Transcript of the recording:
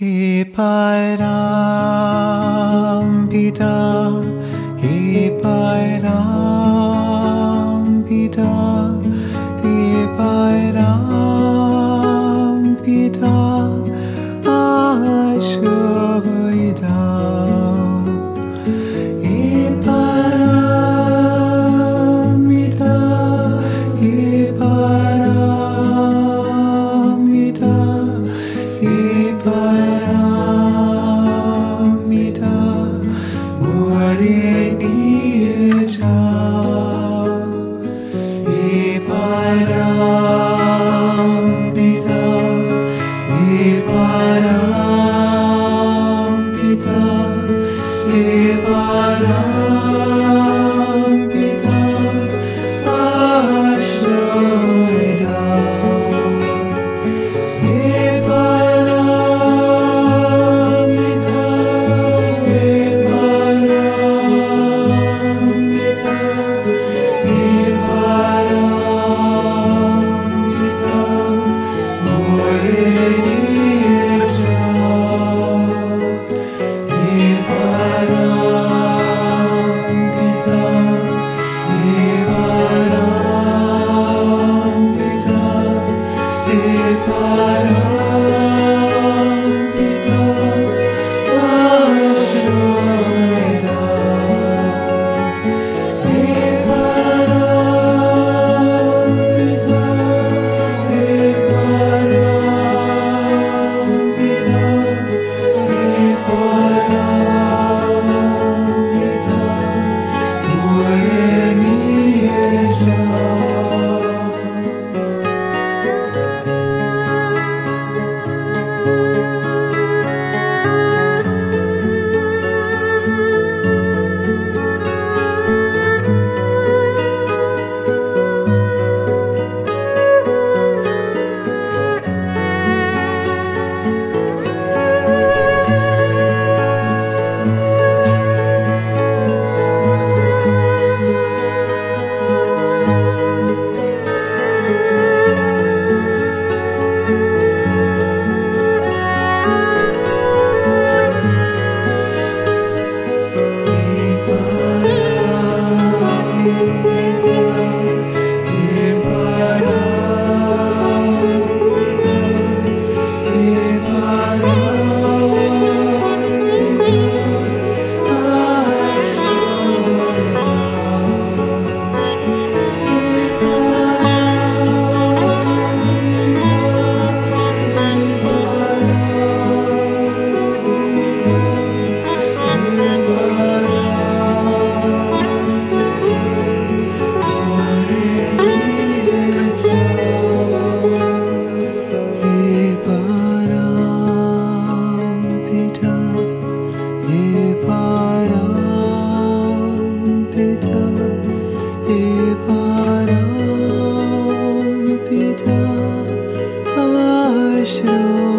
He Parampita, He Parampita, wśród